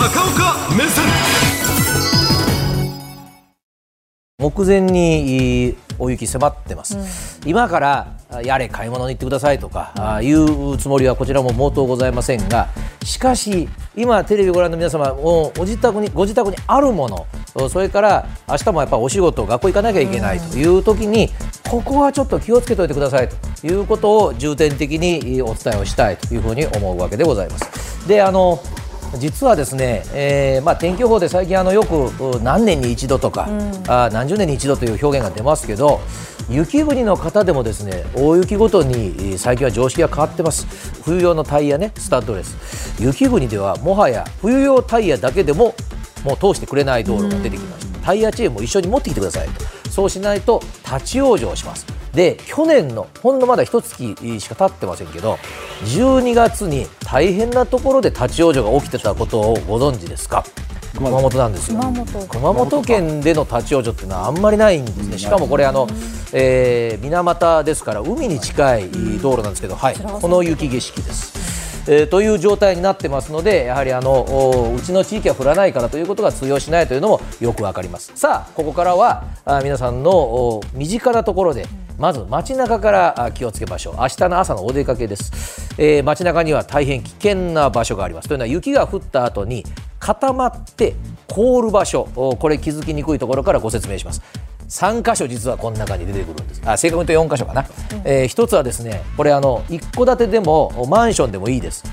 高岡目線。目前に大雪迫ってます、今からやれ買い物に行ってくださいとか、あいうつもりはこちらも毛頭ございませんがしかし今テレビをご覧の皆様もうお自宅にご自宅にあるものそれから明日もやっぱお仕事学校行かなきゃいけないという時に、ここはちょっと気をつけておいてくださいということを重点的にお伝えをしたいというふうに思うわけでございます。であの実はですね、えーまあ、天気予報で最近あのよくう何年に一度とか、あ何十年に一度という表現が出ますけど雪国の方でもですね大雪ごとにえー最近は常識が変わってます。冬用のタイヤねスタッドレス。雪国ではもはや冬用タイヤだけでももう通してくれない道路が出てきました、タイヤチェーンも一緒に持ってきてくださいと。そうしないと立ち往生しますで去年のほんのまだ一月しか経ってませんけど12月に大変なところで立ち往生が起きてたことをご存知ですか？熊本。なんですよ。熊本。熊本県での立ち往生っていうのはあんまりないんですね。しかもこれあの、えー水俣ですから海に近い道路なんですけど、はい、この雪景色です。えーという状態になってますのでやはりあのおうちの地域は降らないからということが通用しないというのもよくわかります。さあここからはあ皆さんのお身近なところでまず街中からあ気をつけましょう。明日の朝のお出かけです、えー街中には大変危険な場所があります。というのは雪が降った後に固まって凍る場所。おこれ気づきにくいところからご説明します。3箇所実はこの中に出てくるんです。あ正確に言うと4箇所かな、えー一つはですねこれあの一戸建てでもマンションでもいいです。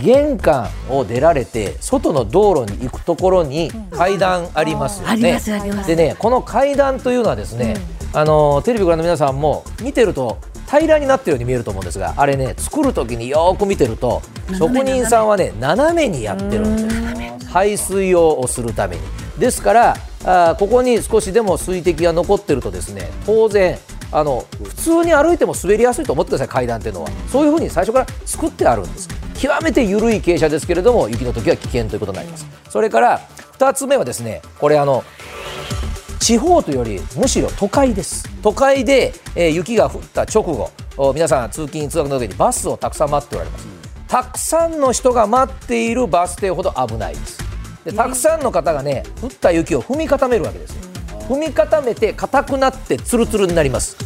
玄関を出られて外の道路に行くところに階段ありますよね、でねこの階段というのはですね、あのテレビご覧の皆さんも見てると平らになってるように見えると思うんですがあれね作る時によーく見てると職人さんはね斜めにやってるんです。排水をするために。ですからあーここに少しでも水滴が残ってるとですね当然あの普通に歩いても滑りやすいと思ってください階段っていうのは。そういうふうに最初から作ってあるんです。極めて緩い傾斜ですけれども雪の時は危険ということになります。それから2つ目はですねこれあの地方というよりむしろ都会です。都会で、えー雪が降った直後お皆さん通勤通学の時にバスをたくさん待っておられます。たくさんの人が待っているバス停ほど危ないです。でたくさんの方がね降った雪を踏み固めるわけですよ。踏み固めて硬くなってツルツルになります。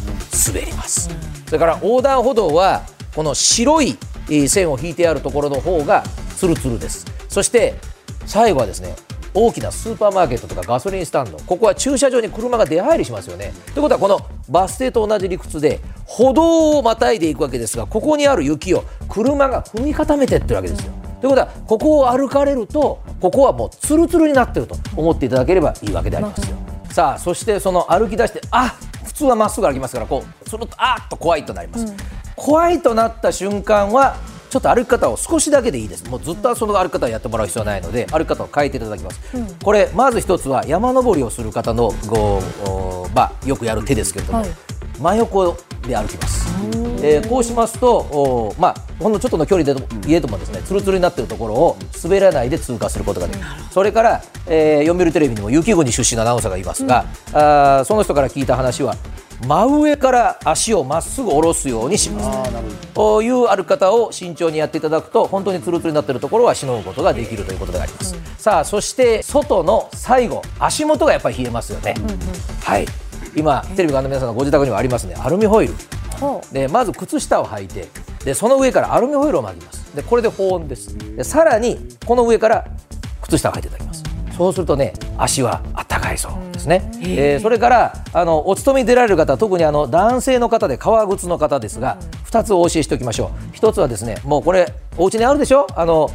滑ります。それから横断歩道はこの白いえー線を引いてあるところの方がツルツルです。そして最後はですね大きなスーパーマーケットとかガソリンスタンド。ここは駐車場に車が出入りしますよね。ということはこのバス停と同じ理屈で歩道をまたいでいくわけですがここにある雪を車が踏み固めてってるわけですよ。ということはここを歩かれるとここはもうツルツルになってると思っていただければいいわけでありますよ。さあそしてその歩き出してあ普通はまっすぐ歩きますからこうそのあーっと怖いとなります、怖いとなった瞬間はちょっと歩き方を少しだけでいいです。もうずっとその歩き方をやってもらう必要はないので歩き方を変えていただきます、これまず一つは山登りをする方のごおまあよくやる手ですけれども、はい。真横で歩きます、えー。こうしますとおまあほんのちょっとの距離で言えどもですねつるつるになっているところを滑らないで通過することができる。それから、えー読売テレビにも雪国出身のアナウンサーがいますが、あーその人から聞いた話は真上から足をまっすぐ下ろすようにします。という歩き方を慎重にやっていただくと本当につるつるになっているところはしのぐことができるということであります、さあそして外の最後足元がやっぱり冷えますよね、はい。今テレビご覧の皆さんのご自宅にはありますね。アルミホイル。ほでまず靴下を履いてでその上からアルミホイルを巻きます。でこれで保温です。でさらにこの上から靴下を履いていただきます。そうするとね足はあっそうですね、えーそれからあのお勤めに出られる方特にあの男性の方で革靴の方ですが2つお教えしておきましょう。1つはですねもうこれお家にあるでしょ？あの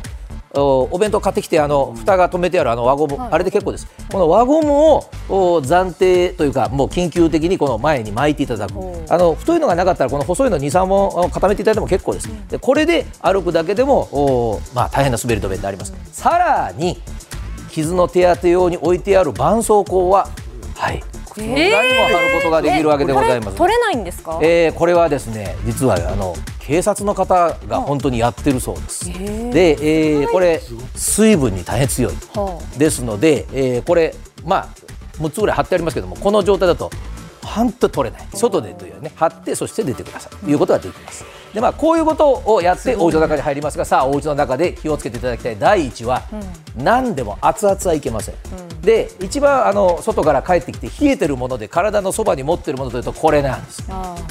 おお弁当買ってきてあの蓋が止めてあるあの輪ゴム、あれで結構です。この輪ゴムをお暫定というかもう緊急的にこの前に巻いていただく。あの太いのがなかったらこの細いの23本固めていただいても結構です。でこれで歩くだけでもおまあ大変な滑り止めになります。さらに傷の手当て用に置いてある絆創膏ははい。靴の裏にも貼ることができるわけでございます、取れないんですか、えーこれはですね実はあの警察の方が本当にやってるそうです。で、えーこれ水分に大変強い。はですので、えーこれまあ6つぐらい貼ってありますけどもこの状態だと本当取れない。外でというね貼ってそして出てください。ということができます。でまあ、こういうことをやってお家の中に入りますがさあお家の中で気をつけていただきたい。第一は、うん、何でも熱々はいけません、うん、で一番あの外から帰ってきて冷えてるもので体のそばに持ってるものというとこれなんです。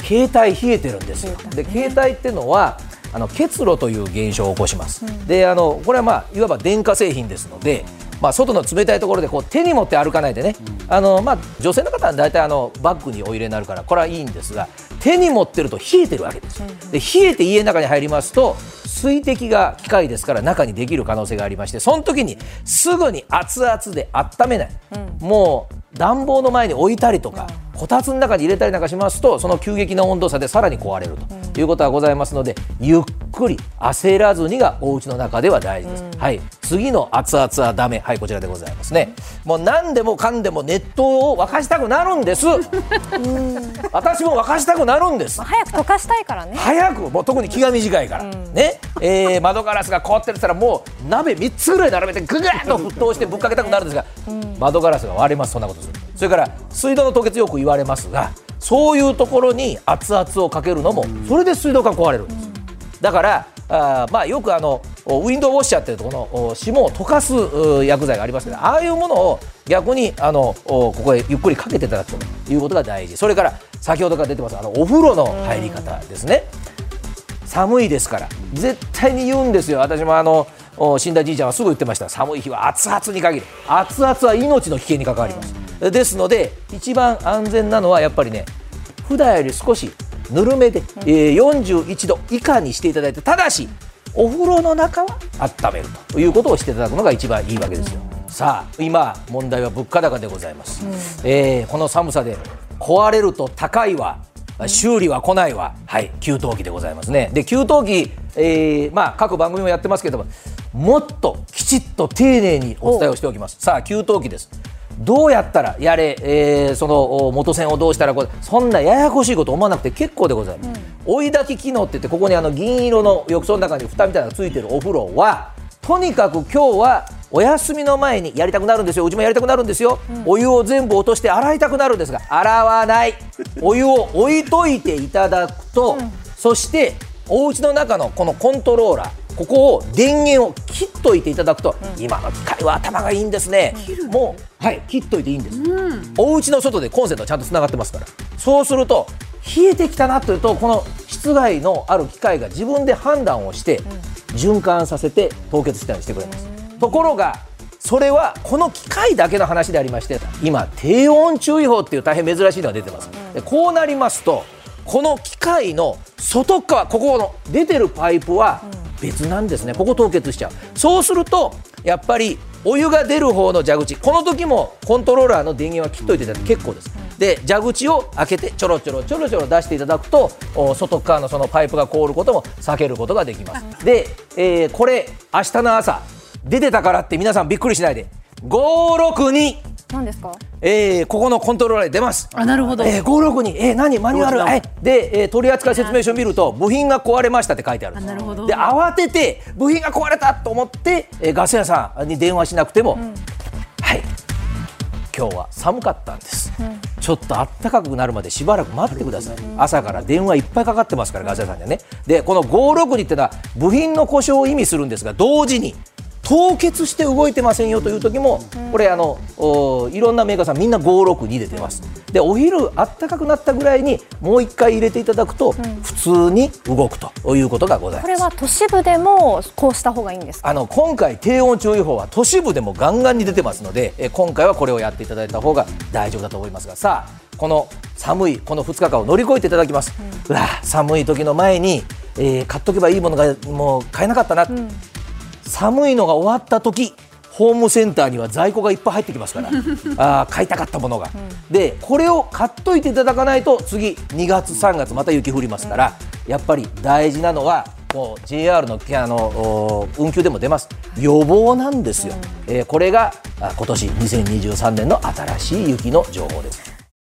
携帯冷えてるんですよ。で携帯っていうのはあの結露という現象を起こします、うん、であのこれはまあいわば電化製品ですので、まあ、外の冷たいところでこう手に持って歩かないでね、うん、あのまあ、女性の方は大体あのバッグにお入れになるからこれはいいんですが手に持ってると冷えてるわけです、で冷えて家の中に入りますと水滴が機械ですから中にできる可能性がありましてその時にすぐに熱々で温めない、うん、もう暖房の前に置いたりとか、こたつの中に入れたりなんかしますとその急激な温度差でさらに壊れるということがございますので、ゆっくり焦らずにがお家の中では大事です、うん、はい。次の熱々はダメ。はいこちらでございますね。もう何でもかんでも熱湯を沸かしたくなるんです。私も沸かしたくなるんです、早く溶かしたいからね。早くもう特に気が短いから、うん、ね、えー、窓ガラスが凍ってるったらもう鍋3つぐらい並べてぐぐっと沸騰してぶっかけたくなるんですが、うん、窓ガラスが割れます。そんなことする。それから水道の凍結よく言われますがそういうところに熱々をかけるのもそれで水道管壊れるんです、だからあまあよくあのウィンドウウォッシャーっていうとこの霜を溶かす薬剤がありますけどああいうものを逆にあのここへゆっくりかけていただくということが大事。それから先ほどから出てますあのお風呂の入り方ですね。寒いですから絶対に言うんですよ。私もあの死んだじいちゃんはすぐ言ってました。寒い日は熱々に限る。熱々は命の危険に関わりますですので一番安全なのはやっぱりね普段より少しぬるめで、えー、41度以下にしていただいてただしお風呂の中は温めるということをしていただくのが一番いいわけですよ。さあ今問題は物価高でございます、うん、えー、この寒さで壊れると高いわ修理は来ないわ、はい、給湯器でございますね。で給湯器、えーまあ、各番組もやってますけどももっときちっと丁寧にお伝えをしておきます。さあ給湯器ですどうやったらやれ、えー、その元栓をどうしたらこれそんなややこしいこと思わなくて結構でございます、うん、追い炊き機能って言ってここにあの銀色の浴槽の中に蓋みたいなのがついてるお風呂はとにかく今日はお休みの前にやりたくなるんですよ。うちもやりたくなるんですよ、うん、お湯を全部落として洗いたくなるんですが洗わない。お湯を置いといていただくと、うん、そしてお家の中のこのコントローラーここを電源を切っといていただくと、うん、今の機械は頭がいいんですね、うん、もうはい切っといていいんです、うん、お家の外でコンセントはちゃんとつながってますから。そうすると冷えてきたなというとこの室外のある機械が自分で判断をして循環させて凍結したりしてくれます、ところがそれはこの機械だけの話でありまして今低温注意報っていう大変珍しいのが出てます、でこうなりますとこの機械の外側ここの出てるパイプは別なんですね。ここ凍結しちゃう。そうするとやっぱりお湯が出る方の蛇口この時もコントローラーの電源は切っといていただいて結構です。で蛇口を開けてちょろちょろちょろちょろ出していただくと外側のそのパイプが凍ることも避けることができます。で、えー、これ明日の朝出てたからって皆さんびっくりしないで。562何ですか、えー、ここのコントローラーで出ます。あなるほど、えー、562えー、何？マニュアル。えで、えー、取扱説明書見ると部品が壊れましたって書いてあるんですなるほど。で慌てて部品が壊れたと思って、えー、ガス屋さんに電話しなくても、うん、はい。今日は寒かったんです、うん、ちょっと暖かくなるまでしばらく待ってください、うん、朝から電話いっぱいかかってますからガス屋さんにはね。でこの562っていうのは部品の故障を意味するんですが同時に凍結して動いてませんよという時も、これあのいろんなメーカーさんみんな562で出ます。でお昼あったかくなったぐらいにもう一回入れていただくと、普通に動くということがございます。これは都市部でもこうした方がいいんですあの今回低温注意報は都市部でもガンガンに出てますのでえ今回はこれをやっていただいた方が大丈夫だと思いますが。さあこの寒いこの2日間を乗り越えていただきます、うん、うわ寒い時の前に、えー、買っとけばいいものがもう買えなかったな、うん寒いのが終わった時ホームセンターには在庫がいっぱい入ってきますから。あ買いたかったものが、うん、でこれを買っといていただかないと次2月3月また雪降りますから、うん、やっぱり大事なのはもう JR のあの運休でも出ます。予防なんですよ、うん、えー、これが今年2023年の新しい雪の情報です